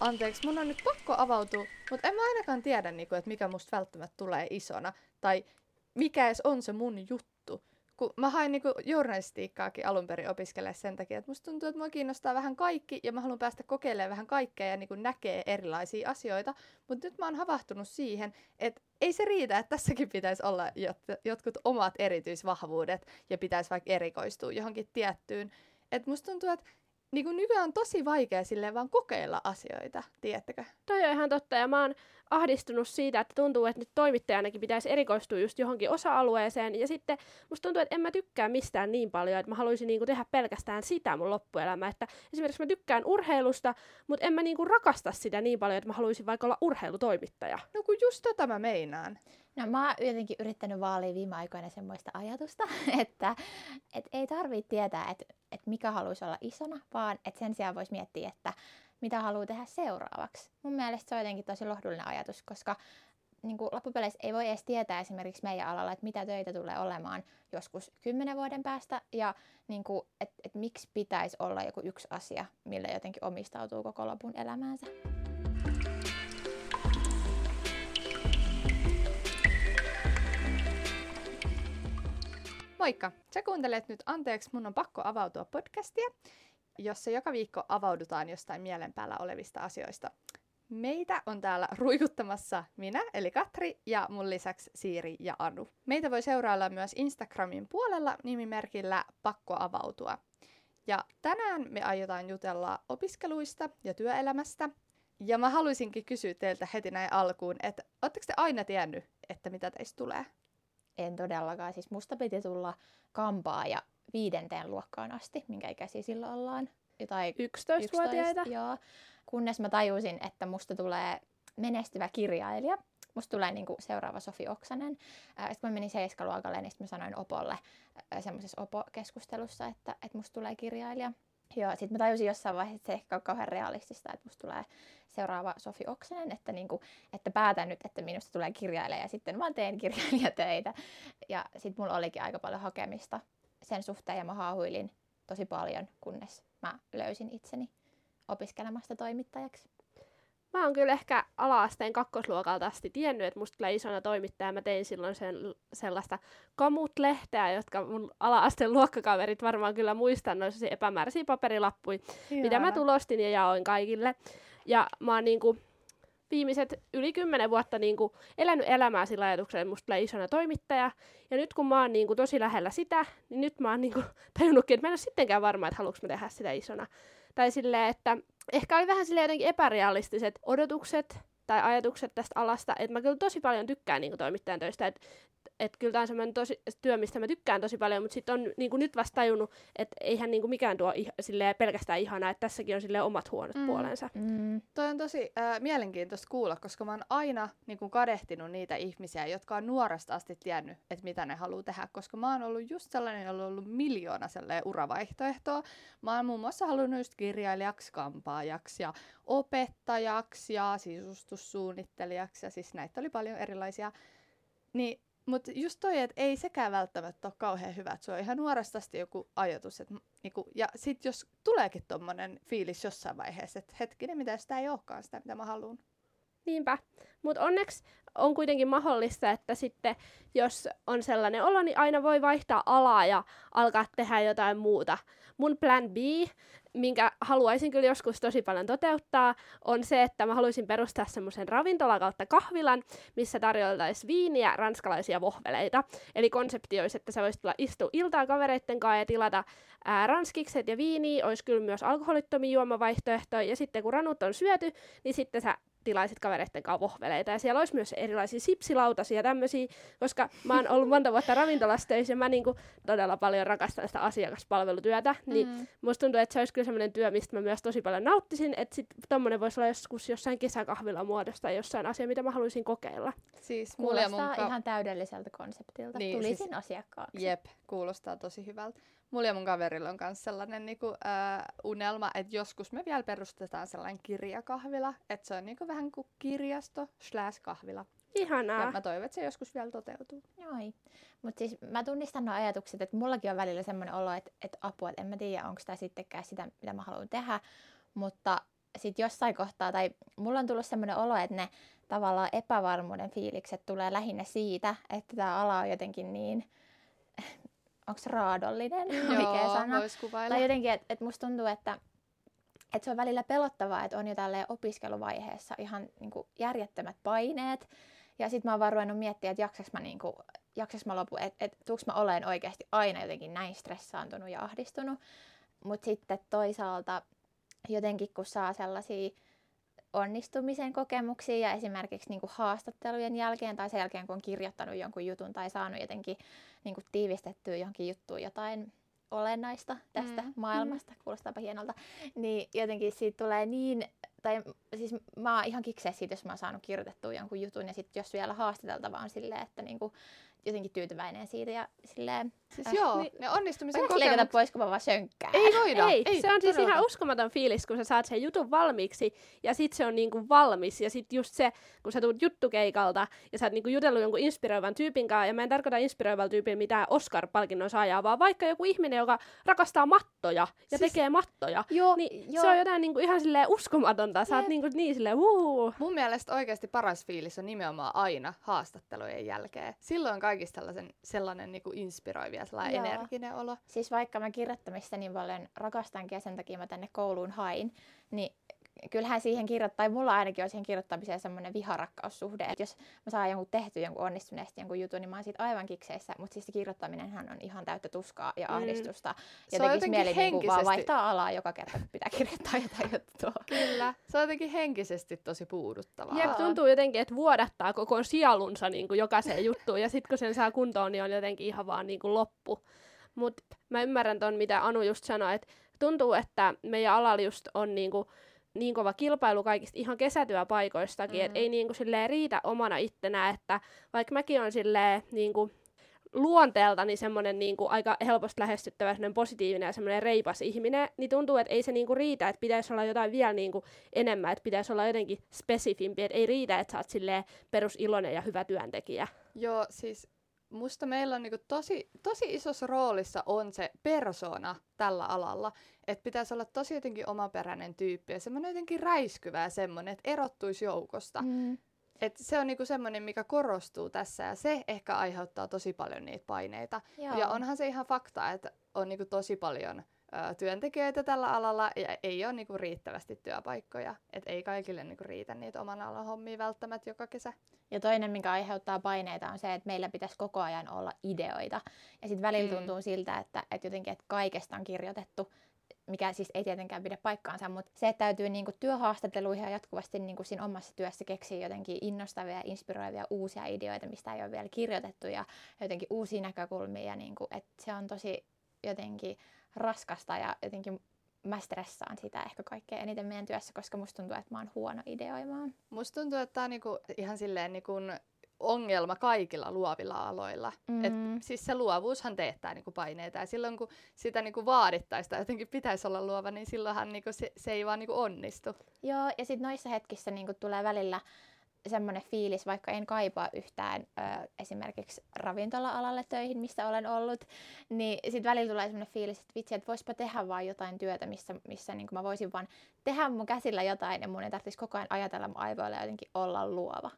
anteeksi, mun on nyt pakko avautua, mutta en mä ainakaan tiedä, niinku, että mikä musta välttämättä tulee isona. Tai mikä edes on se mun juttu. Kun mä hain niinku journalistiikkaakin alun perin opiskella sen takia, että musta tuntuu, että mua kiinnostaa vähän kaikki ja mä haluan päästä kokeilemaan vähän kaikkea ja niinku näkee erilaisia asioita. Mutta nyt mä oon havahtunut siihen, että ei se riitä, että tässäkin pitäisi olla jot- jotkut omat erityisvahvuudet ja pitäisi vaikka erikoistua johonkin tiettyyn. Et musta tuntuu, että niin kuin nykyään on tosi vaikea silleen vaan kokeilla asioita, tiedättekö? Toi on ihan totta, ja mä oon ahdistunut siitä, että tuntuu, että nyt toimittajanakin pitäisi erikoistua just johonkin osa-alueeseen, ja sitten musta tuntuu, että en mä tykkää mistään niin paljon, että mä haluaisin niinku tehdä pelkästään sitä mun loppuelämä, että esimerkiksi mä tykkään urheilusta, mutta en mä niinku rakasta sitä niin paljon, että mä haluaisin vaikka olla urheilutoimittaja. No kun just tota mä meinaan. No mä oon jotenkin yrittänyt vaalia viime aikoina semmoista ajatusta, että et ei tarvitse tietää, että et mikä haluaisi olla isona, vaan että sen sijaan voisi miettiä, että mitä haluaa tehdä seuraavaksi. Mun mielestä se on jotenkin tosi lohdullinen ajatus, koska niin kuin loppupeleissä ei voi edes tietää esimerkiksi meidän alalla, että mitä töitä tulee olemaan joskus kymmenen vuoden päästä ja niin kuin, että et miksi pitäisi olla joku yksi asia, millä jotenkin omistautuu koko lopun elämäänsä. Moikka! Sä kuuntelet nyt Anteeksi, mun on pakko avautua podcastia, jossa joka viikko avaudutaan jostain mielen päällä olevista asioista. Meitä on täällä ruikuttamassa minä, eli Katri, ja mun lisäksi Siiri ja Anu. Meitä voi seurailla myös Instagramin puolella nimimerkillä Pakko avautua. Ja tänään me aiotaan jutella opiskeluista ja työelämästä. Ja mä haluaisinkin kysyä teiltä heti näin alkuun, että ootteko te aina tiennyt, että mitä teistä tulee? En todellakaan. Siis musta piti tulla kampaa ja viidenteen luokkaan asti, minkä ikäisiä silloin ollaan. Jotain 11-vuotiaita. 11, joo. Kunnes mä tajusin, että musta tulee menestyvä kirjailija. Musta tulee niinku seuraava Sofi Oksanen. Sitten kun mä menin seiskaluokalle, niin sit mä sanoin Opolle semmoisessa Opo-keskustelussa, että, että musta tulee kirjailija. Joo, sitten mä tajusin jossain vaiheessa, että se ehkä on kauhean realistista, että musta tulee seuraava Sofi Oksanen, että, niinku, että päätän nyt, että minusta tulee kirjailija ja sitten mä teen kirjailijatöitä. Ja sitten mulla olikin aika paljon hakemista sen suhteen ja mä haahuilin tosi paljon, kunnes mä löysin itseni opiskelemasta toimittajaksi. Mä oon kyllä ehkä ala-asteen kakkosluokalta asti tiennyt, että musta tulee isona toimittaja. Mä tein silloin sen, sellaista kamut-lehteä, jotka mun ala-asteen luokkakaverit varmaan kyllä muistaa, noissa epämääräisiä paperilappuja, Ihana. mitä mä tulostin ja jaoin kaikille. Ja mä oon niinku viimeiset yli kymmenen vuotta niinku elänyt elämää sillä ajatuksella, että musta tulee isona toimittaja. Ja nyt kun mä oon niinku tosi lähellä sitä, niin nyt mä oon niinku tajunnutkin, että mä en ole sittenkään varma, että haluanko mä tehdä sitä isona. Tai silleen, että ehkä oli vähän sille jotenkin epärealistiset odotukset tai ajatukset tästä alasta, että mä kyllä tosi paljon tykkään niin toimittajan töistä, että että kyllä tämä on semmoinen tosi, työ, mistä mä tykkään tosi paljon, mutta sitten on niin kuin nyt vasta tajunnut, että eihän niin kuin mikään tuo iha, silleen, pelkästään ihanaa, että tässäkin on silleen omat huonot mm. puolensa. Mm. Toi on tosi äh, mielenkiintoista kuulla, koska mä oon aina niin kuin kadehtinut niitä ihmisiä, jotka on nuoresta asti tiennyt, että mitä ne haluaa tehdä, koska mä oon ollut just sellainen, jolla on ollut miljoona uravaihtoehtoa. Mä oon muun muassa halunnut just kirjailijaksi, kampaajaksi ja opettajaksi ja sisustussuunnittelijaksi ja siis näitä oli paljon erilaisia. Niin mutta just toi, että ei sekään välttämättä ole kauhean hyvä, että se on ihan nuoresta joku ajatus. Että, niinku, ja sitten jos tuleekin tommonen fiilis jossain vaiheessa, että hetkinen, mitä sitä ei olekaan sitä, mitä mä haluan. Niinpä. Mutta onneksi on kuitenkin mahdollista, että sitten jos on sellainen olo, niin aina voi vaihtaa alaa ja alkaa tehdä jotain muuta. Mun plan B minkä haluaisin kyllä joskus tosi paljon toteuttaa, on se, että mä haluaisin perustaa semmoisen ravintola kautta kahvilan, missä tarjoltaisiin viiniä, ranskalaisia vohveleita. Eli konsepti olisi, että sä voisit tulla istua iltaa kavereitten kanssa ja tilata ää, ranskikset ja viiniä, olisi kyllä myös alkoholittomia juomavaihtoehtoja, ja sitten kun ranut on syöty, niin sitten sä tilaisit kavereiden kanssa vohveleita. Ja siellä olisi myös erilaisia sipsilautasia ja tämmöisiä, koska mä oon ollut monta vuotta ravintolassa töissä ja mä niinku todella paljon rakastan sitä asiakaspalvelutyötä. Niin mm. musta tuntuu, että se olisi kyllä semmoinen työ, mistä mä myös tosi paljon nauttisin. Että sit tommonen voisi olla joskus jossain kesäkahvilla muodosta jossain asia, mitä mä haluaisin kokeilla. Siis kuulostaa ka- ihan täydelliseltä konseptilta. Niin, Tulisin siis, asiakkaaksi. Jep, kuulostaa tosi hyvältä. Mulla ja mun kaverilla on myös sellainen niinku, äh, unelma, että joskus me vielä perustetaan sellainen kirjakahvila, että se on niinku vähän kuin kirjasto slash kahvila. Ihanaa. Ja mä toivon, että se joskus vielä toteutuu. Joo. Mutta siis mä tunnistan nuo ajatukset, että mullakin on välillä semmoinen olo, että, että apua, että en mä tiedä, onko tämä sittenkään sitä, mitä mä haluan tehdä. Mutta sitten jossain kohtaa, tai mulla on tullut semmoinen olo, että ne tavallaan epävarmuuden fiilikset tulee lähinnä siitä, että tämä ala on jotenkin niin, onko raadollinen oikea sana? Tai jotenkin, että et musta tuntuu, että et se on välillä pelottavaa, että on jo tälleen opiskeluvaiheessa ihan niinku järjettömät paineet. Ja sitten mä oon vaan ruvennut miettiä, että jaksaks mä, niinku, jaksaks mä lopu, että et, tuuks mä olen oikeasti aina jotenkin näin stressaantunut ja ahdistunut. Mutta sitten toisaalta jotenkin kun saa sellaisia onnistumisen kokemuksia ja esimerkiksi niin kuin haastattelujen jälkeen tai sen jälkeen, kun on kirjoittanut jonkun jutun tai saanut jotenkin niin kuin tiivistettyä johonkin juttuun jotain olennaista tästä mm. maailmasta, kuulostaapa hienolta, niin jotenkin siitä tulee niin, tai siis mä oon ihan kikseä siitä, jos mä oon saanut kirjoitettua jonkun jutun ja sitten jos vielä haastateltava on silleen, että niinku, jotenkin tyytyväinen siitä ja silleen... Siis äh, joo, niin, ne onnistumisen kokemukset... leikata pois, kun mä vaan sönkkään. Ei voida. Ei, ei se on siis ihan uskomaton fiilis, kun sä saat sen jutun valmiiksi ja sit se on niinku valmis. Ja sit just se, kun sä tulet juttukeikalta ja sä oot niinku jutellut jonkun inspiroivan tyypin kanssa, ja mä en tarkoita inspiroivalla tyypillä mitään Oscar-palkinnon saajaa, vaan vaikka joku ihminen, joka rakastaa mattoja ja Siis- tekee mattoja, Joo, niin joo. se on jotain niinku ihan silleen uskomatonta. Sä oot niinku niin silleen, huu. Mun mielestä oikeasti paras fiilis on nimenomaan aina haastattelujen jälkeen. Silloin on kaikista sellaisen, sellainen niin kuin ja sellainen Joo. energinen olo. Siis vaikka mä kirjoittamista niin paljon rakastankin ja sen takia mä tänne kouluun hain, niin kyllähän siihen kirjoittaa, tai mulla ainakin on siihen kirjoittamiseen semmoinen viharakkaussuhde, että jos mä saan jonkun tehty jonkun onnistuneesti jonkun jutun, niin mä oon siitä aivan kikseissä, mutta siis se kirjoittaminenhan on ihan täyttä tuskaa ja Mm. ahdistusta. Se Ja on tekisi jotenkin mieli niinku vaan henkisesti- vaihtaa alaa joka kerta, kun pitää kirjoittaa jotain juttua. Kyllä. Se on jotenkin henkisesti tosi puuduttavaa. Jep, tuntuu jotenkin, että vuodattaa koko sielunsa niin kuin jokaiseen juttuun, ja sitten kun sen saa kuntoon, niin on jotenkin ihan vaan niin kuin loppu. Mutta mä ymmärrän ton, mitä Anu just sanoi, että tuntuu, että meidän alalla just on niin kuin niin kova kilpailu kaikista ihan kesätyöpaikoistakin, mm. että ei niin kuin silleen riitä omana ittenä, että vaikka mäkin on silleen niin kuin luonteeltani semmoinen niin kuin aika helposti lähestyttävä semmoinen positiivinen ja semmoinen reipas ihminen, niin tuntuu, että ei se niin kuin riitä, että pitäisi olla jotain vielä niin kuin enemmän, että pitäisi olla jotenkin spesifimpi, että ei riitä, että sä oot silleen perusiloinen ja hyvä työntekijä. Joo, siis musta meillä on niinku tosi, tosi isossa roolissa on se persona tällä alalla. Että pitäisi olla tosi jotenkin omaperäinen tyyppi ja semmoinen jotenkin räiskyvä ja semmoinen, että erottuisi joukosta. Mm. Et se on niinku semmoinen, mikä korostuu tässä ja se ehkä aiheuttaa tosi paljon niitä paineita. Joo. Ja onhan se ihan fakta, että on niinku tosi paljon työntekijöitä tällä alalla ja ei ole niinku riittävästi työpaikkoja. Et ei kaikille niinku riitä niitä oman alan hommia välttämättä joka kesä. Ja toinen, mikä aiheuttaa paineita, on se, että meillä pitäisi koko ajan olla ideoita. Ja sitten välillä Mm. tuntuu siltä, että, että jotenkin että kaikesta on kirjoitettu, mikä siis ei tietenkään pidä paikkaansa, mutta se, että täytyy niinku työhaastatteluihin ja jatkuvasti niinku siinä omassa työssä keksiä jotenkin innostavia ja inspiroivia uusia ideoita, mistä ei ole vielä kirjoitettu ja jotenkin uusia näkökulmia. Ja niinku, että se on tosi jotenkin raskasta ja jotenkin mä stressaan sitä ehkä kaikkein eniten meidän työssä, koska musta tuntuu, että mä oon huono ideoimaan. Musta tuntuu, että tämä on niinku ihan silleen niinku ongelma kaikilla luovilla aloilla. Mm. Et, siis se luovuushan teettää niinku paineita ja silloin kun sitä niinku vaadittaisi tai jotenkin pitäisi olla luova, niin silloinhan niinku se, se ei vaan niinku onnistu. Joo, ja sitten noissa hetkissä niin tulee välillä semmoinen fiilis, vaikka en kaipaa yhtään ö, esimerkiksi ravintola-alalle töihin, missä olen ollut, niin sitten välillä tulee semmoinen fiilis, että vitsi, että voispa tehdä vaan jotain työtä, missä, missä niin mä voisin vaan tehdä mun käsillä jotain ja mun ei tarvitsisi koko ajan ajatella mun aivoilla ja jotenkin olla luova.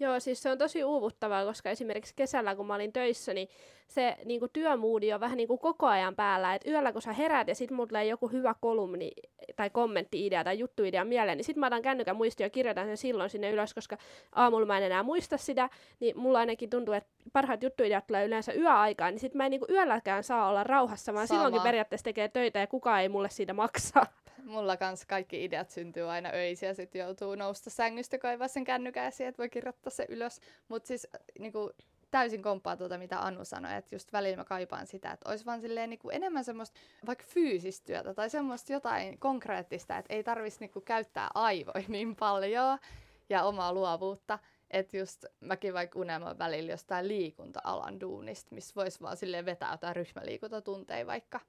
Joo, siis se on tosi uuvuttavaa, koska esimerkiksi kesällä, kun mä olin töissä, niin se niin kuin työmuudi on vähän niin kuin koko ajan päällä. Et yöllä, kun sä heräät ja sit mulla tulee joku hyvä kolumni tai kommentti-idea tai juttuidea mieleen, niin sit mä otan kännykän muistia ja kirjoitan sen silloin sinne ylös, koska aamulla mä en enää muista sitä, niin mulla ainakin tuntuu, että parhaat juttuideat tulee yleensä yöaikaan, niin sit mä en niin kuin yölläkään saa olla rauhassa, vaan Sama. silloinkin periaatteessa tekee töitä ja kukaan ei mulle siitä maksa. Mulla kans kaikki ideat syntyy aina öisin ja sitten joutuu nousta sängystä kaivaa sen kännykän esiin, että voi kirjoittaa se ylös. Mutta siis äh, niinku, täysin komppaa tuota, mitä Anu sanoi, että just välillä mä kaipaan sitä, että olisi vaan silleen niinku enemmän semmoista vaikka fyysistä työtä tai semmoista jotain konkreettista, että ei tarvitsisi niinku käyttää aivoja niin paljon ja omaa luovuutta. Että just mäkin vaikka unelmoin välillä jostain liikunta-alan duunista, missä voisi vaan silleen vetää jotain ryhmäliikuntatunteja vaikka.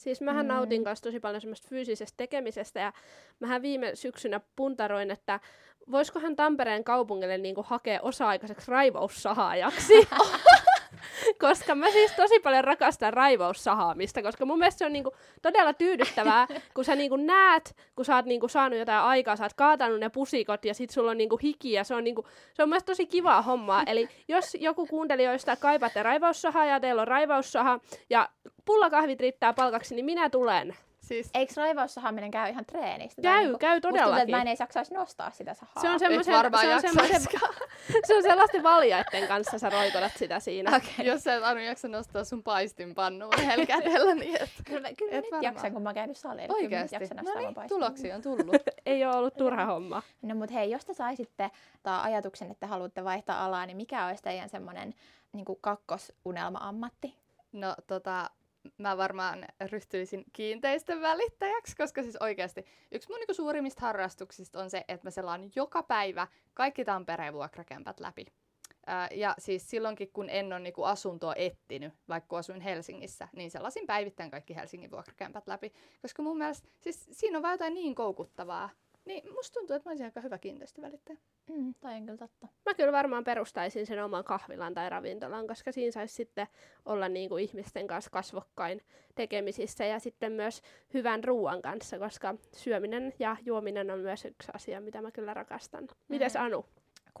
Siis mähän Mm. nautin kanssa tosi paljon semmoista fyysisestä tekemisestä ja mähän viime syksynä puntaroin, että voisikohan Tampereen kaupungille niinku hakea osa-aikaiseksi raivaussahaajaksi. koska mä siis tosi paljon rakastan raivaussahaamista, koska mun mielestä se on niinku todella tyydyttävää, kun sä niinku näet, kun sä oot niinku saanut jotain aikaa, sä oot kaatanut ne pusikot ja sit sulla on niinku hiki ja se on, niinku, se on myös tosi kivaa hommaa. Eli jos joku kuuntelijoista kaipaatte raivaussahaa ja teillä on raivaussaha ja pullakahvit riittää palkaksi, niin minä tulen. Siis Eikö raivaussahaaminen käy ihan treenistä? Käy, niinku, käy musta tuntuu, todellakin. että mä en edes jaksaisi nostaa sitä sahaa. Se on semmoisen, varmaan se on semmoisen, se on sellaisten valjaiden kanssa sä roikotat sitä siinä. Okei. Jos sä et Anu jaksa nostaa sun paistinpannua yhdellä kädellä, niin et. Kyllä, mä- kyllä Et nyt varmaan. jaksan, kun mä käynyt salilla. Kyllä Oikeesti. jaksan No niin, tuloksia on tullut. Ei ole ollut turha homma. No mut hei, jos te saisitte tai ajatuksen, että haluatte vaihtaa alaa, niin mikä olisi teidän semmoinen niin kakkosunelma-ammatti? No tota, mä varmaan ryhtyisin kiinteistön välittäjäksi, koska siis oikeasti yksi mun niinku suurimmista harrastuksista on se, että mä selaan joka päivä kaikki Tampereen vuokrakämpät läpi. Ää, ja siis silloinkin, kun en ole niinku asuntoa etsinyt, vaikka asuin Helsingissä, niin sellaisin päivittäin kaikki Helsingin vuokrakämpät läpi. Koska mun mielestä siis siinä on vaan jotain niin koukuttavaa. Niin musta tuntuu, että mä olisin aika hyvä kiinteistövälittäjä. Mm, toi on kyllä totta. Mä kyllä varmaan perustaisin sen oman kahvilan tai ravintolan, koska siinä saisi sitten olla niin kuin ihmisten kanssa kasvokkain tekemisissä ja sitten myös hyvän ruoan kanssa, koska syöminen ja juominen on myös yksi asia, mitä mä kyllä rakastan. Mites Mm. Anu?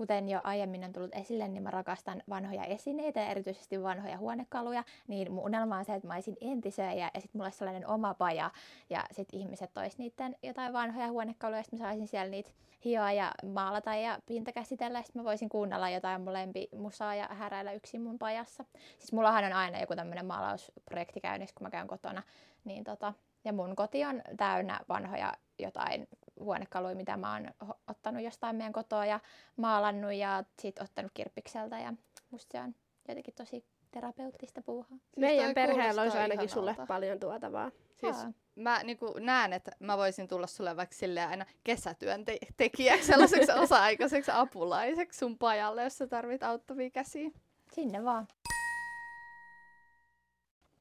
Kuten jo aiemmin on tullut esille, niin mä rakastan vanhoja esineitä ja erityisesti vanhoja huonekaluja. Niin mun unelma on se, että mä olisin entisöijä ja sitten mulla olisi sellainen oma paja ja sitten ihmiset tois niiden jotain vanhoja huonekaluja ja sitten mä saisin siellä niitä hioa ja maalata ja pintakäsitellä ja sitten mä voisin kuunnella jotain mun lempimusaa ja häräillä yksin mun pajassa. Siis mullahan on aina joku tämmöinen maalausprojekti käynnissä, kun mä käyn kotona. Niin tota, ja mun koti on täynnä vanhoja jotain huonekaluja, mitä mä oon ottanut jostain meidän kotoa ja maalannut ja sit ottanut kirppikseltä ja musta se on jotenkin tosi terapeuttista puuhaa. Siis Meidän perheellä olisi ainakin sulle ihanalta. paljon tuotavaa. Siis Aa. mä niinku näen, että mä voisin tulla sulle vaikka silleen aina kesätyöntekijäksi, sellaiseksi osa-aikaiseksi apulaiseksi sun pajalle, jos sä tarvit auttavia käsiä. Sinne vaan.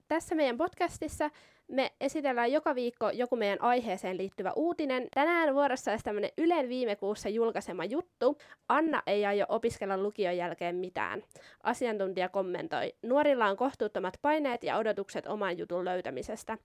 Tässä meidän podcastissa me esitellään joka viikko joku meidän aiheeseen liittyvä uutinen. Tänään vuorossa olisi tämmöinen Ylen viime kuussa julkaisema juttu. Anna ei aio opiskella lukion jälkeen mitään. Asiantuntija kommentoi. Nuorilla on kohtuuttomat paineet ja odotukset oman jutun löytämisestä.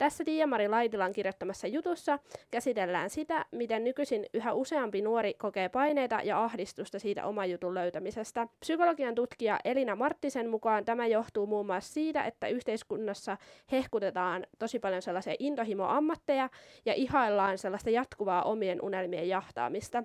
Tässä Tiia-Mari Laitilan kirjoittamassa jutussa käsitellään sitä, miten nykyisin yhä useampi nuori kokee paineita ja ahdistusta siitä oman jutun löytämisestä. Psykologian tutkija Elina Marttisen mukaan tämä johtuu muun muassa siitä, että yhteiskunnassa hehkutetaan tosi paljon sellaisia intohimoammatteja ja ihaillaan sellaista jatkuvaa omien unelmien jahtaamista.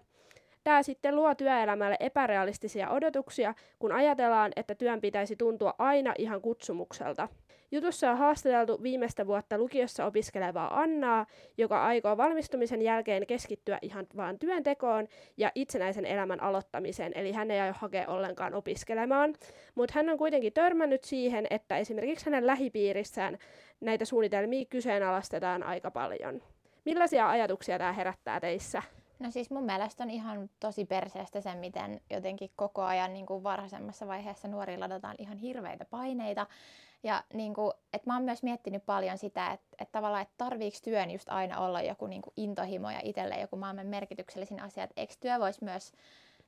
Tämä sitten luo työelämälle epärealistisia odotuksia, kun ajatellaan, että työn pitäisi tuntua aina ihan kutsumukselta. Jutussa on haastateltu viimeistä vuotta lukiossa opiskelevaa Annaa, joka aikoo valmistumisen jälkeen keskittyä ihan vaan työntekoon ja itsenäisen elämän aloittamiseen, eli hän ei aio hakea ollenkaan opiskelemaan. Mutta hän on kuitenkin törmännyt siihen, että esimerkiksi hänen lähipiirissään näitä suunnitelmia kyseenalaistetaan aika paljon. Millaisia ajatuksia tämä herättää teissä? No siis mun mielestä on ihan tosi perseestä se, miten jotenkin koko ajan niin kuin varhaisemmassa vaiheessa nuorilla ladataan ihan hirveitä paineita. Ja niin kuin, että mä oon myös miettinyt paljon sitä, että, että tavallaan, että tarviiko työn just aina olla joku niin kuin intohimo ja itselle joku maailman merkityksellisin asia, että eikö työ voisi myös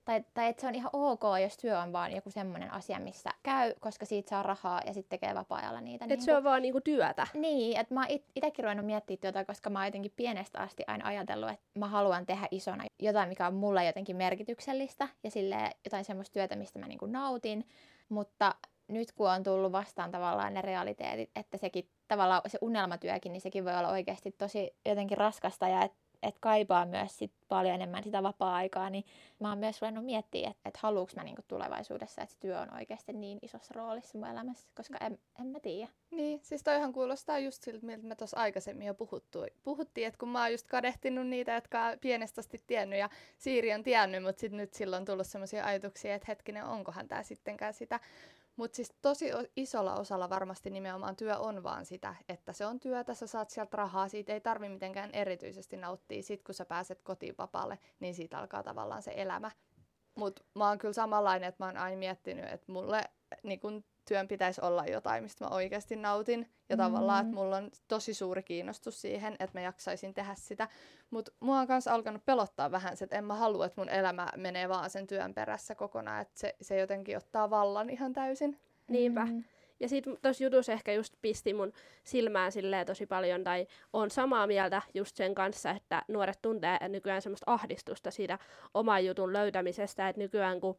tai, tai että se on ihan ok, jos työ on vaan joku semmoinen asia, missä käy, koska siitä saa rahaa ja sitten tekee vapaa-ajalla niitä. Että se on vaan niinku työtä. Niin, että mä oon it- itsekin ruvennut miettimään tuota, koska mä oon jotenkin pienestä asti aina ajatellut, että mä haluan tehdä isona jotain, mikä on mulle jotenkin merkityksellistä ja sille jotain semmoista työtä, mistä mä niinku nautin. Mutta nyt kun on tullut vastaan tavallaan ne realiteetit, että sekin tavallaan se unelmatyökin, niin sekin voi olla oikeasti tosi jotenkin raskasta ja että et kaipaa myös sit paljon enemmän sitä vapaa-aikaa, niin mä oon myös ruvennut miettimään, että et haluuks mä niinku tulevaisuudessa, että työ on oikeasti niin isossa roolissa mun elämässä, koska en, en mä tiedä. Niin, siis toihan kuulostaa just siltä, miltä me tuossa aikaisemmin jo puhuttu, puhuttiin, että kun mä oon just kadehtinut niitä, jotka on pienestä asti tiennyt ja Siiri on tiennyt, mutta sitten nyt silloin on tullut sellaisia ajatuksia, että hetkinen, onkohan tämä sittenkään sitä. Mutta siis tosi isolla osalla varmasti nimenomaan työ on vaan sitä, että se on työtä, sä saat sieltä rahaa, siitä ei tarvi mitenkään erityisesti nauttia. Sitten kun sä pääset kotiin vapaalle, niin siitä alkaa tavallaan se elämä. Mutta mä oon kyllä samanlainen, että mä oon aina miettinyt, että mulle niin kun työn pitäisi olla jotain, mistä mä oikeasti nautin. Ja mm. tavallaan, että mulla on tosi suuri kiinnostus siihen, että mä jaksaisin tehdä sitä. Mutta mua on myös alkanut pelottaa vähän se, että en mä halua, että mun elämä menee vaan sen työn perässä kokonaan. Että se, se jotenkin ottaa vallan ihan täysin. Niinpä. Mm. Ja sit tuossa jutussa ehkä just pisti mun silmään silleen tosi paljon, tai on samaa mieltä just sen kanssa, että nuoret tuntee nykyään semmoista ahdistusta siitä oman jutun löytämisestä, että nykyään kun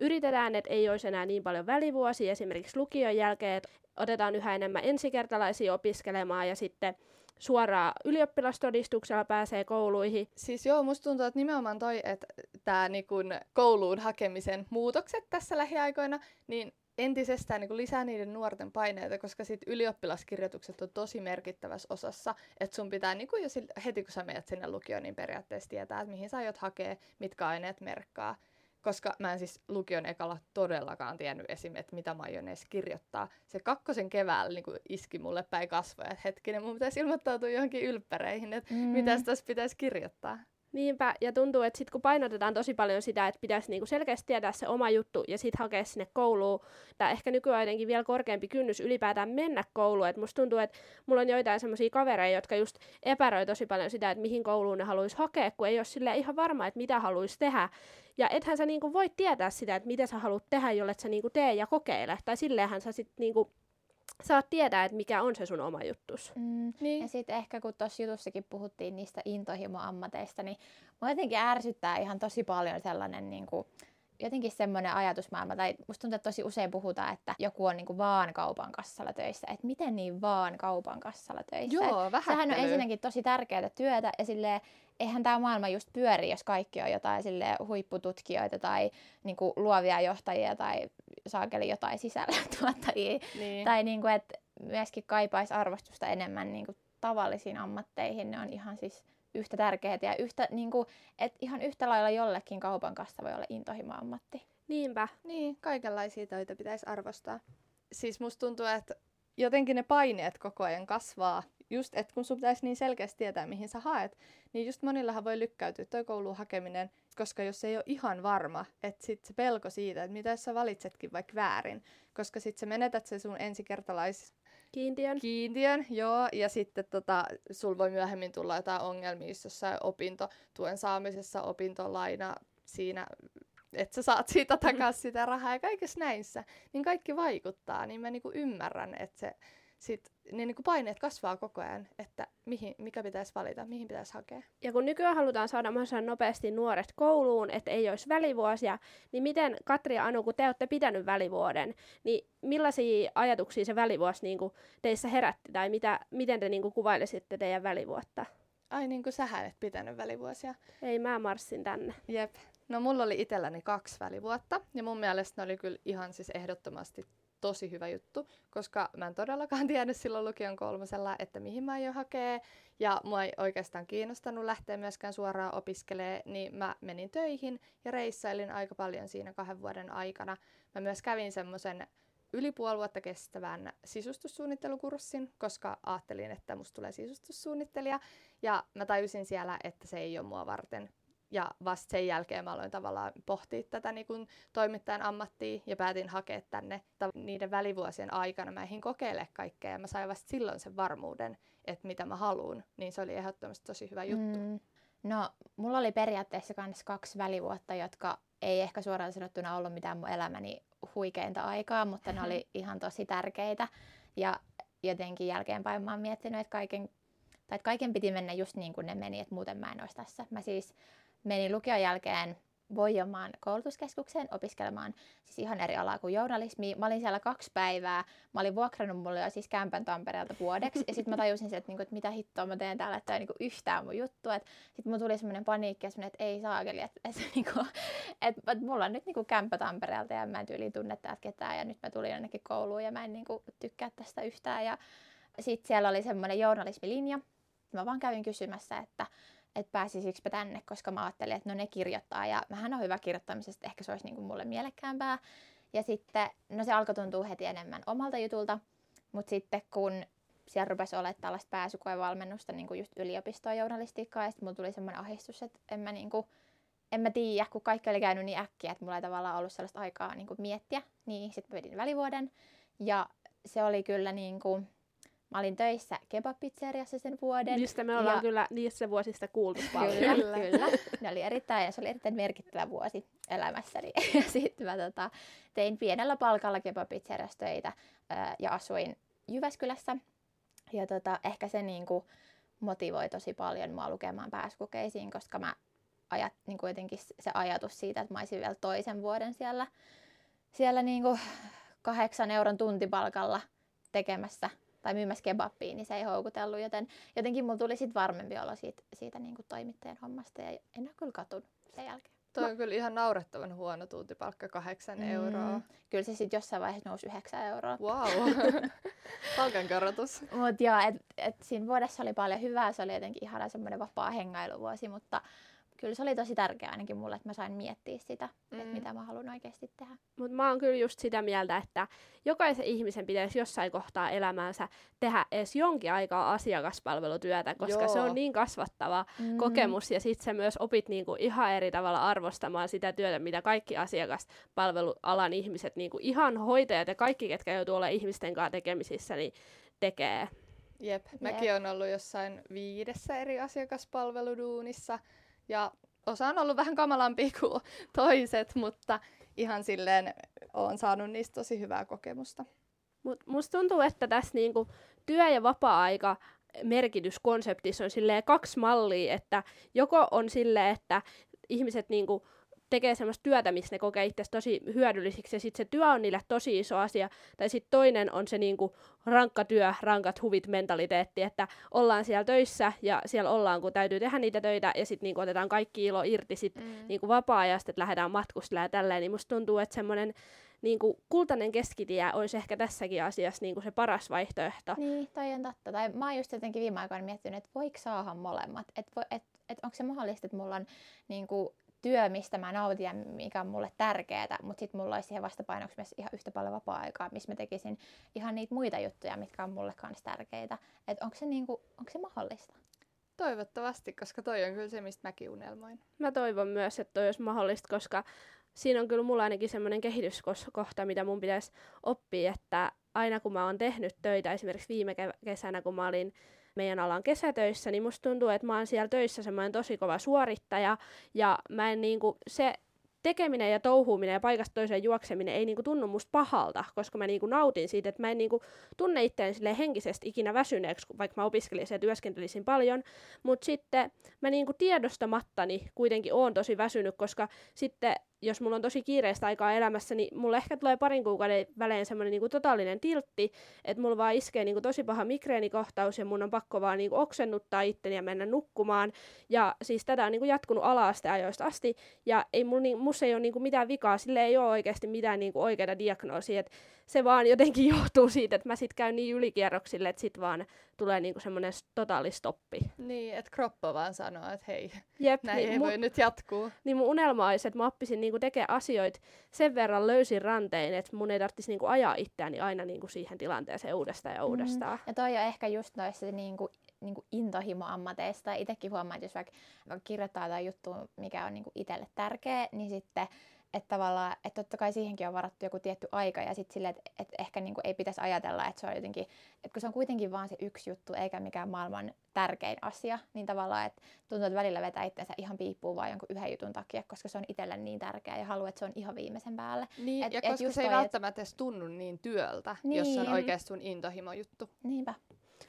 yritetään, että ei olisi enää niin paljon välivuosia esimerkiksi lukion jälkeen, että otetaan yhä enemmän ensikertalaisia opiskelemaan ja sitten suoraan ylioppilastodistuksella pääsee kouluihin. Siis joo, musta tuntuu, että nimenomaan toi, että tämä niinku kouluun hakemisen muutokset tässä lähiaikoina, niin entisestään niin lisää niiden nuorten paineita, koska sit ylioppilaskirjoitukset on tosi merkittävässä osassa, että sun pitää niin kuin jo heti kun sä menet sinne lukioon, niin periaatteessa tietää, että mihin sä aiot hakea, mitkä aineet merkkaa. Koska mä en siis lukion ekalla todellakaan tiennyt esim. että mitä mä aion edes kirjoittaa. Se kakkosen keväällä niin iski mulle päin kasvoja, että hetkinen, mun pitäisi ilmoittautua johonkin ylppäreihin, että mm. mitä tässä pitäisi kirjoittaa. Niinpä, ja tuntuu, että sit kun painotetaan tosi paljon sitä, että pitäisi niinku selkeästi tietää se oma juttu ja sitten hakea sinne kouluun, tai ehkä nykyään jotenkin vielä korkeampi kynnys ylipäätään mennä kouluun, että musta tuntuu, että mulla on joitain semmoisia kavereita, jotka just epäröi tosi paljon sitä, että mihin kouluun ne haluaisi hakea, kun ei ole sille ihan varma, että mitä haluaisi tehdä. Ja ethän sä niinku voi tietää sitä, että mitä sä haluat tehdä, jolle sä niinku tee ja kokeile, tai silleenhän sä sitten niinku saat tietää, että mikä on se sun oma juttus. Mm. Niin. Ja sitten ehkä kun tuossa jutussakin puhuttiin niistä intohimoammateista, niin mua jotenkin ärsyttää ihan tosi paljon sellainen niin kuin, jotenkin semmoinen ajatusmaailma, tai musta tuntuu, että tosi usein puhutaan, että joku on niinku vaan kaupan kassalla töissä. Että miten niin vaan kaupan kassalla töissä? Joo, vähän. Sehän on ensinnäkin tosi tärkeää työtä, ja silleen, eihän tämä maailma just pyöri, jos kaikki on jotain sille huippututkijoita tai niinku luovia johtajia tai saakeli jotain sisällöntuottajia. Niin. Tai niinku, että myöskin kaipaisi arvostusta enemmän niinku tavallisiin ammatteihin. Ne on ihan siis yhtä tärkeitä ja yhtä, niinku, et ihan yhtä lailla jollekin kaupan kassa voi olla intohimo-ammatti. Niinpä. Niin, kaikenlaisia töitä pitäisi arvostaa. Siis musta tuntuu, että jotenkin ne paineet koko ajan kasvaa. Just, että kun sun pitäisi niin selkeästi tietää, mihin sä haet, niin just monillahan voi lykkäytyä toi kouluun hakeminen, koska jos ei ole ihan varma, että sit se pelko siitä, että mitä jos sä valitsetkin vaikka väärin, koska sit sä menetät se sun ensikertalais Kiintiön. Kiintiön, joo. Ja sitten tota, sul voi myöhemmin tulla jotain ongelmia jossain opintotuen saamisessa, opintolaina siinä, että sä saat siitä takaisin sitä rahaa ja kaikessa näissä. Niin kaikki vaikuttaa, niin mä niinku ymmärrän, että se sit, niin, niin kuin paineet kasvaa koko ajan, että mihin, mikä pitäisi valita, mihin pitäisi hakea. Ja kun nykyään halutaan saada mahdollisimman nopeasti nuoret kouluun, että ei olisi välivuosia, niin miten Katri ja Anu, kun te olette pitänyt välivuoden, niin millaisia ajatuksia se välivuosi niin kuin teissä herätti, tai mitä, miten te niin kuin kuvailisitte teidän välivuotta? Ai niin kuin sähän et pitänyt välivuosia. Ei, mä marssin tänne. Jep. No mulla oli itselläni kaksi välivuotta, ja mun mielestä ne oli kyllä ihan siis ehdottomasti tosi hyvä juttu, koska mä en todellakaan tiennyt silloin lukion kolmosella, että mihin mä aion hakea, ja mua ei oikeastaan kiinnostanut lähteä myöskään suoraan opiskelemaan, niin mä menin töihin ja reissailin aika paljon siinä kahden vuoden aikana. Mä myös kävin semmoisen yli puoli vuotta kestävän sisustussuunnittelukurssin, koska ajattelin, että musta tulee sisustussuunnittelija, ja mä tajusin siellä, että se ei ole mua varten ja vasta sen jälkeen mä aloin tavallaan pohtia tätä niin kuin toimittajan ammattia ja päätin hakea tänne niiden välivuosien aikana. Mä eihin kokeile kaikkea ja mä sain vasta silloin sen varmuuden, että mitä mä haluan. Niin se oli ehdottomasti tosi hyvä juttu. Mm. No, mulla oli periaatteessa myös kaksi välivuotta, jotka ei ehkä suoraan sanottuna ollut mitään mun elämäni huikeinta aikaa, mutta ne oli ihan tosi tärkeitä. Ja jotenkin jälkeenpäin mä oon miettinyt, että kaiken, tai että kaiken piti mennä just niin kuin ne meni, että muuten mä en olisi tässä. Mä siis menin lukion jälkeen Voijomaan koulutuskeskukseen opiskelemaan siis ihan eri alaa kuin journalismi. Mä olin siellä kaksi päivää. Mä olin vuokrannut mulle jo siis kämpän Tampereelta vuodeksi. Ja sitten mä tajusin, että, niinku, että mitä hittoa mä teen täällä, että ei niinku yhtään mun juttu. Sitten mulla tuli semmoinen paniikki ja että ei saakeli, että, että, niinku, että, että mulla on nyt niinku kämpä Tampereelta ja mä en tyyliin tunne täältä ketään. Ja nyt mä tulin jonnekin kouluun ja mä en niinku tykkää tästä yhtään. Ja sitten siellä oli semmoinen journalismilinja. Mä vaan kävin kysymässä, että että pääsisikö tänne, koska mä ajattelin, että no ne kirjoittaa ja mähän on hyvä kirjoittamisesta, ehkä se olisi niin kuin mulle mielekkäämpää. Ja sitten, no se alkoi tuntua heti enemmän omalta jutulta, mutta sitten kun siellä rupesi olemaan tällaista pääsykoevalmennusta niin kuin just yliopistoa journalistiikkaa ja sitten mulla tuli semmoinen ahdistus, että en mä, niin kuin, en mä tiedä, kun kaikki oli käynyt niin äkkiä, että mulla ei tavallaan ollut sellaista aikaa niin kuin miettiä, niin sitten pidin välivuoden ja se oli kyllä niin kuin, Mä olin töissä kebab-pizzeriassa sen vuoden. Mistä me ollaan ja- kyllä niissä vuosista kuultu paljon. Kyllä, kyllä. Ne oli erittäin, se oli erittäin merkittävä vuosi elämässäni. Ja sitten mä tota, tein pienellä palkalla kebab-pizzeriassa töitä ja asuin Jyväskylässä. Ja tota, ehkä se niinku motivoi tosi paljon mua lukemaan pääsykokeisiin, koska mä ajat, niin jotenkin se ajatus siitä, että mä olisin vielä toisen vuoden siellä, siellä niinku kahdeksan euron tuntipalkalla tekemässä tai myymässä kebabia, niin se ei houkutellut, joten jotenkin mulla tuli sitten varmempi olo siitä, siitä niin kuin toimittajan hommasta ja en ole kyllä katunut sen jälkeen. Toi on kyllä ihan naurettavan huono tuntipalkka, kahdeksan Mm. euroa. Kyllä se sitten jossain vaiheessa nousi 9 euroa. Wow. Palkankorotus. Mutta joo, et, et siinä vuodessa oli paljon hyvää, se oli jotenkin ihana semmoinen vapaa hengailuvuosi, mutta kyllä se oli tosi tärkeää ainakin mulle, että mä sain miettiä sitä, mm. Että mitä mä haluan oikeasti tehdä. Mutta mä oon kyllä just sitä mieltä, että jokaisen ihmisen pitäisi jossain kohtaa elämäänsä tehdä edes jonkin aikaa asiakaspalvelutyötä, koska se Joo. on niin kasvattava mm. kokemus ja sit sä myös opit niinku ihan eri tavalla arvostamaan sitä työtä, mitä kaikki asiakaspalvelualan ihmiset, niinku ihan hoitajat ja kaikki, ketkä joutuu olla ihmisten kanssa tekemisissä, niin tekee. Jep, mäkin olen ollut jossain viidessä eri asiakaspalveluduunissa ja osa on ollut vähän kamalampi kuin toiset, mutta ihan silleen olen saanut niistä tosi hyvää kokemusta. Mut musta tuntuu, että tässä niinku työ- ja vapaa-aika merkityskonseptissa on kaksi mallia, että joko on silleen, että ihmiset niinku tekee semmoista työtä, missä ne kokee itse tosi hyödyllisiksi, ja sitten se työ on niille tosi iso asia, tai sitten toinen on se niinku rankka työ, rankat huvit mentaliteetti, että ollaan siellä töissä, ja siellä ollaan, kun täytyy tehdä niitä töitä, ja sitten niinku otetaan kaikki ilo irti sit Mm. niin kuin vapaa-ajasta, että lähdetään matkustelemaan ja tälleen, niin musta tuntuu, että semmoinen niin kuin kultainen keskitie olisi ehkä tässäkin asiassa niin kuin se paras vaihtoehto. Niin, toi on totta. Tai mä oon just jotenkin viime aikoina miettinyt, että voiko saada molemmat. Että et, et, onko se mahdollista, että mulla on niin kuin, työ, mistä mä nautin ja mikä on mulle tärkeää, mutta sitten mulla olisi siihen vastapainoksi myös ihan yhtä paljon vapaa-aikaa, missä mä tekisin ihan niitä muita juttuja, mitkä on mulle kanssa tärkeitä. Että onko se, niinku, onko se mahdollista? Toivottavasti, koska toi on kyllä se, mistä mäkin unelmoin. Mä toivon myös, että toi olisi mahdollista, koska siinä on kyllä mulla ainakin semmoinen kehityskohta, mitä mun pitäisi oppia, että aina kun mä oon tehnyt töitä, esimerkiksi viime ke- kesänä, kun mä olin meidän alan kesätöissä, niin musta tuntuu, että mä oon siellä töissä semmoinen tosi kova suorittaja, ja mä en niinku, se tekeminen ja touhuuminen ja paikasta toiseen juokseminen ei niinku tunnu musta pahalta, koska mä niinku nautin siitä, että mä en niinku tunne itseäni silleen henkisesti ikinä väsyneeksi, vaikka mä opiskelisin ja työskentelisin paljon, mutta sitten mä niinku tiedostamattani kuitenkin oon tosi väsynyt, koska sitten jos mulla on tosi kiireistä aikaa elämässä, niin mulle ehkä tulee parin kuukauden välein semmoinen niinku totaalinen tiltti, että mulla vaan iskee niinku tosi paha migreenikohtaus ja mun on pakko vaan niinku oksennuttaa itteni ja mennä nukkumaan. Ja siis tätä on niinku jatkunut ala-asteajoista asti ja ei mulla, ni, musta ei ole niinku mitään vikaa, sille ei ole oikeasti mitään niinku oikeita diagnoosia, että se vaan jotenkin johtuu siitä, että mä sit käyn niin ylikierroksille, että sit vaan tulee niinku semmoinen totaalistoppi. Niin, että kroppa vaan sanoo, että hei, Jep, näin niin ei mun- voi nyt jatkuu. niin mun unelma olisi, että mä oppisin niinku tekemään asioita sen verran löysin rantein, että mun ei tarvitsisi niinku ajaa itseäni aina niinku siihen tilanteeseen uudestaan ja uudestaan. Ja toi on ehkä just noissa niinku, niinku intohimo-ammateista. Itsekin huomaa, että jos vaikka, vaikka kirjoittaa jotain juttua, mikä on niinku itselle tärkeä, niin sitten että tavallaan, että totta kai siihenkin on varattu joku tietty aika ja sitten silleen, että, että ehkä niinku ei pitäisi ajatella, että se on jotenkin, että kun se on kuitenkin vaan se yksi juttu eikä mikään maailman tärkein asia, niin tavallaan, että tuntuu, että välillä vetää itsensä ihan piippuun vaan jonkun yhden jutun takia, koska se on itselle niin tärkeä ja haluaa, että se on ihan viimeisen päälle. Niin, Et- ja et koska just se ei toi, et- välttämättä edes tunnu niin työltä, jos se on Niin. oikeasti sun intohimo-juttu. Niinpä.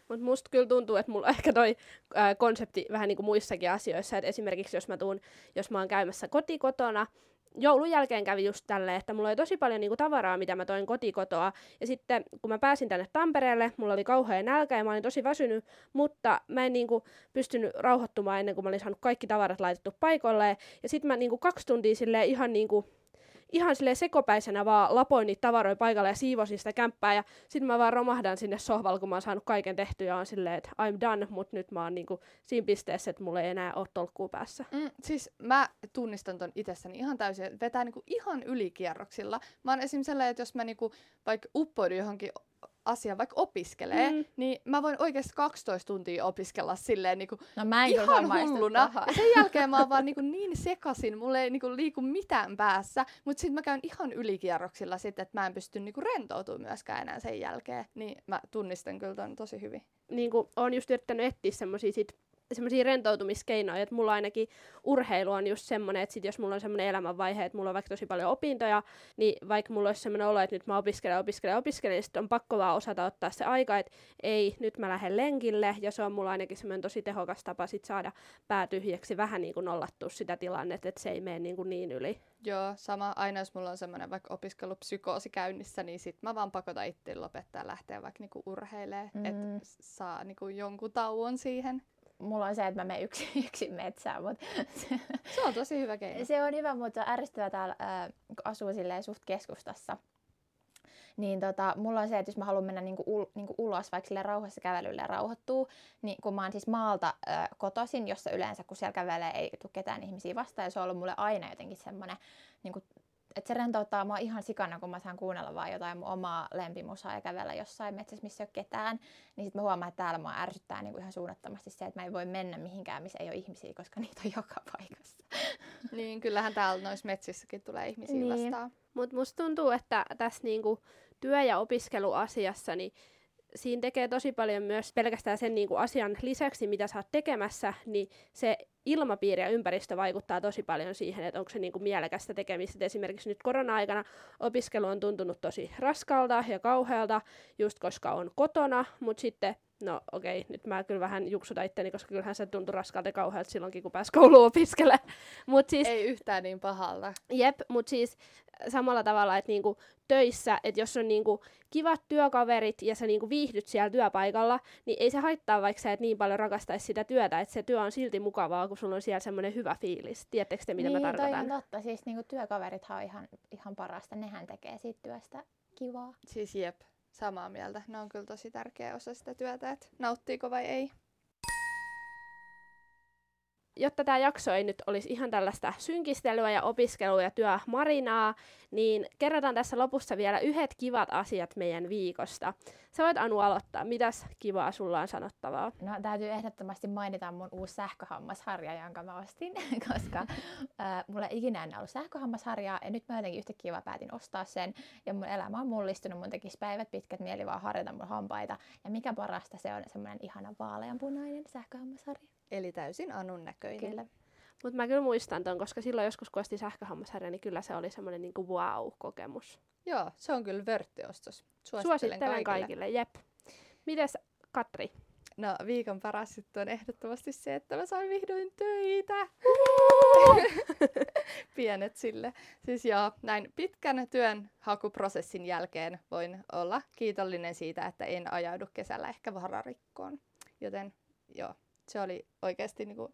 Mutta musta kyllä tuntuu, että mulla on ehkä toi ää, konsepti vähän niin kuin muissakin asioissa, että esimerkiksi jos mä tuun, jos mä oon käymässä kotikotona, joulun jälkeen kävi just tälleen, että mulla oli tosi paljon niinku tavaraa, mitä mä toin kotikotoa. Ja sitten kun mä pääsin tänne Tampereelle, mulla oli kauhea nälkä ja mä olin tosi väsynyt, mutta mä en niinku pystynyt rauhoittumaan ennen kuin mä olin saanut kaikki tavarat laitettu paikoilleen. Ja sitten mä niinku kaksi tuntia silleen ihan niinku ihan sille sekopäisenä vaan lapoin niitä tavaroja paikalle ja siivosin sitä kämppää ja sitten mä vaan romahdan sinne sohvalle, kun mä oon saanut kaiken tehtyä ja on silleen, että I'm done, mutta nyt mä oon niinku siinä pisteessä, että mulla ei enää ole tolkkuu päässä. Mm, siis mä tunnistan ton itsessäni ihan täysin, että vetää niinku ihan ylikierroksilla. Mä oon esimerkiksi sellainen, että jos mä niinku vaikka uppoudun johonkin asian vaikka opiskelee, Mm. niin mä voin oikeasti 12 tuntia opiskella silleen niin kuin No mä en ihan hulluna. Ja sen jälkeen mä oon vaan niin, kuin niin sekasin, mulle ei niin kuin liiku mitään päässä, mutta sitten mä käyn ihan ylikierroksilla sitten, että mä en pysty niin kuin rentoutumaan myöskään enää sen jälkeen. Niin mä tunnistan kyllä ton tosi hyvin. niin kuin, olen just yrittänyt etsiä semmoisia sit semmoisia rentoutumiskeinoja, että mulla ainakin urheilu on just semmoinen, että sit jos mulla on semmoinen elämänvaihe, että mulla on vaikka tosi paljon opintoja, niin vaikka mulla olisi semmoinen olo, että nyt mä opiskelen, opiskelen, opiskelen, niin sitten on pakko vaan osata ottaa se aika, että ei, nyt mä lähden lenkille, ja se on mulla ainakin semmoinen tosi tehokas tapa sit saada pää tyhjäksi vähän niin kuin nollattua sitä tilannetta, että se ei mene niin, kuin niin yli. Joo, sama. Aina jos mulla on semmoinen vaikka opiskelupsykoosi käynnissä, niin sit mä vaan pakotan itse lopettaa ja lähteä vaikka niinku urheilee, mm. Mm. että saa niinku jonkun tauon siihen. Mulla on se, että mä menen yksin, yksin metsään, mutta Se on tosi hyvä keino. se on hyvä, mutta se on ärsyttävää täällä, äh, kun asuu silleen suht keskustassa. Niin tota, mulla on se, että jos mä haluan mennä niinku ul, niinku ulos vaikka sille rauhassa kävelylle ja rauhoittuu, niin kun mä oon siis maalta äh, kotoisin, jossa yleensä kun siellä kävelee ei tule ketään ihmisiä vastaan, ja se on ollut mulle aina jotenkin semmoinen, niinku, että se rentouttaa mua ihan sikana, kun mä saan kuunnella vaan jotain mun omaa lempimusaa ja kävellä jossain metsässä, missä ei ole ketään. Niin sitten mä huomaan, että täällä mua ärsyttää niinku ihan suunnattomasti se, että mä en voi mennä mihinkään, missä ei ole ihmisiä, koska niitä on joka paikassa. Niin, kyllähän täällä noissa metsissäkin tulee ihmisiä Niin. vastaan. Mutta musta tuntuu, että tässä niinku työ- ja opiskeluasiassa, niin siinä tekee tosi paljon myös pelkästään sen niinku asian lisäksi, mitä sä oot tekemässä, niin se ilmapiiri ja ympäristö vaikuttaa tosi paljon siihen, että onko se niinku mielekästä tekemistä. Et esimerkiksi nyt korona-aikana opiskelu on tuntunut tosi raskalta ja kauhealta, just koska on kotona, mutta sitten No okei, nyt mä kyllä vähän juksutan itteni, koska kyllähän se tuntui raskaalta ja kauhealta silloinkin, kun pääsi kouluun opiskelemaan. Mut siis, Ei yhtään niin pahalta. Jep, mutta siis samalla tavalla, että niinku töissä, että jos on niinku kivat työkaverit ja sä niinku viihdyt siellä työpaikalla, niin ei se haittaa, vaikka sä et niin paljon rakastaisi sitä työtä, että se työ on silti mukavaa, kun sulla on siellä semmoinen hyvä fiilis. Tiedättekö te, mitä niin, mä tarkoitan? on totta. Siis niinku työkaverithan on ihan, ihan parasta. Nehän tekee siitä työstä kivaa. Siis jep, samaa mieltä. Ne on kyllä tosi tärkeä osa sitä työtä, että nauttiiko vai ei. Jotta tämä jakso ei nyt olisi ihan tällaista synkistelyä ja opiskelua ja työmarinaa, niin kerrotaan tässä lopussa vielä yhdet kivat asiat meidän viikosta. Sä voit Anu aloittaa. Mitäs kivaa sulla on sanottavaa? No täytyy ehdottomasti mainita mun uusi sähköhammasharja, jonka mä ostin, koska äh, mulla ei ikinä enää ollut sähköhammasharjaa ja nyt mä jotenkin yhtäkkiä vaan päätin ostaa sen ja mun elämä on mullistunut, mun tekisi päivät pitkät mieli vaan harjata mun hampaita ja mikä parasta se on semmoinen ihana vaaleanpunainen sähköhammasharja. Eli täysin Anun näköinen. Kyllä. Mutta mä kyllä muistan ton, koska silloin joskus kun ostin sähköhammasharja, niin kyllä se oli semmoinen niinku wow-kokemus. Joo, se on kyllä vörttiostos. Suosittelen, Suosittelen kaikille. Jep. Mites Katri? No viikon paras juttu on ehdottomasti se, että mä sain vihdoin töitä. Pienet sille. Siis joo, näin pitkän työn hakuprosessin jälkeen voin olla kiitollinen siitä, että en ajaudu kesällä ehkä vararikkoon. Joten joo, se oli oikeasti niin kuin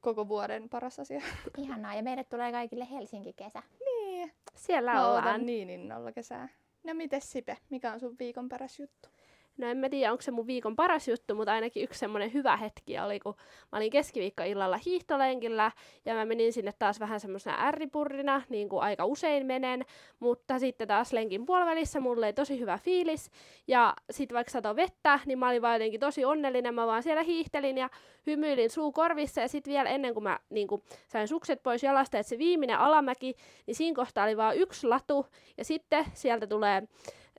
koko vuoden paras asia. Ihanaa ja meille tulee kaikille Helsinki-kesä. niin, Siellä mä ollaan. niin innolla kesää. No mites Sipe, mikä on sun viikon paras juttu? No en mä tiedä, onko se mun viikon paras juttu, mutta ainakin yksi semmoinen hyvä hetki oli, kun mä olin keskiviikkoillalla hiihtolenkillä ja mä menin sinne taas vähän semmoisena ärripurrina, niin kuin aika usein menen, mutta sitten taas lenkin puolivälissä mulle oli tosi hyvä fiilis. Ja sitten vaikka sato vettä, niin mä olin vaan jotenkin tosi onnellinen, mä vaan siellä hiihtelin ja hymyilin suu korvissa. Ja sitten vielä ennen kuin mä niin kuin, sain sukset pois jalasta, että se viimeinen alamäki, niin siinä kohtaa oli vaan yksi latu. Ja sitten sieltä tulee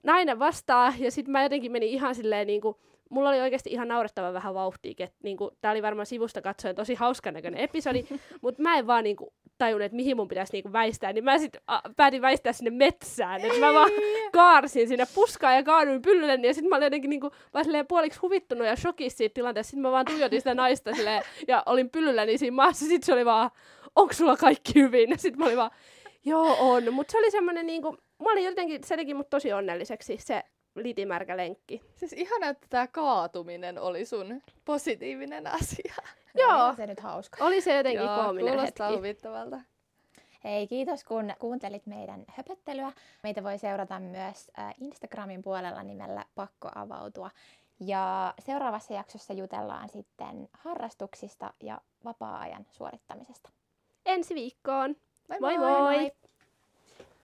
nainen vastaa, ja sitten mä jotenkin menin ihan silleen niinku, mulla oli oikeasti ihan naurettava vähän vauhtia, että niinku, tää oli varmaan sivusta katsoen tosi hauskan näköinen episodi, mutta mä en vaan niinku tajunnut, että mihin mun pitäisi niinku väistää, niin mä sitten päätin väistää sinne metsään, että mä vaan kaarsin sinne puskaan ja kaaduin pyllylle, ja sitten mä olin jotenkin niinku, vaan silleen puoliksi huvittunut ja shokissa siitä tilanteesta, sitten mä vaan tuijotin sitä naista silleen, ja olin pyllylläni siinä maassa, sitten se oli vaan, onko sulla kaikki hyvin? Ja sitten mä olin vaan, joo on, mutta se oli semmoinen niinku, mä olin jotenkin, se teki mut tosi onnelliseksi, se litimärkä lenkki. Siis ihana, että tämä kaatuminen oli sun positiivinen asia. Joo. Se nyt hauska. Oli se jotenkin Joo, koominen kuulostaa hetki. huvittavalta. Hei, kiitos kun kuuntelit meidän höpöttelyä. Meitä voi seurata myös äh, Instagramin puolella nimellä Pakko avautua. Ja seuraavassa jaksossa jutellaan sitten harrastuksista ja vapaa-ajan suorittamisesta. Ensi viikkoon. Moi Moi moi! moi!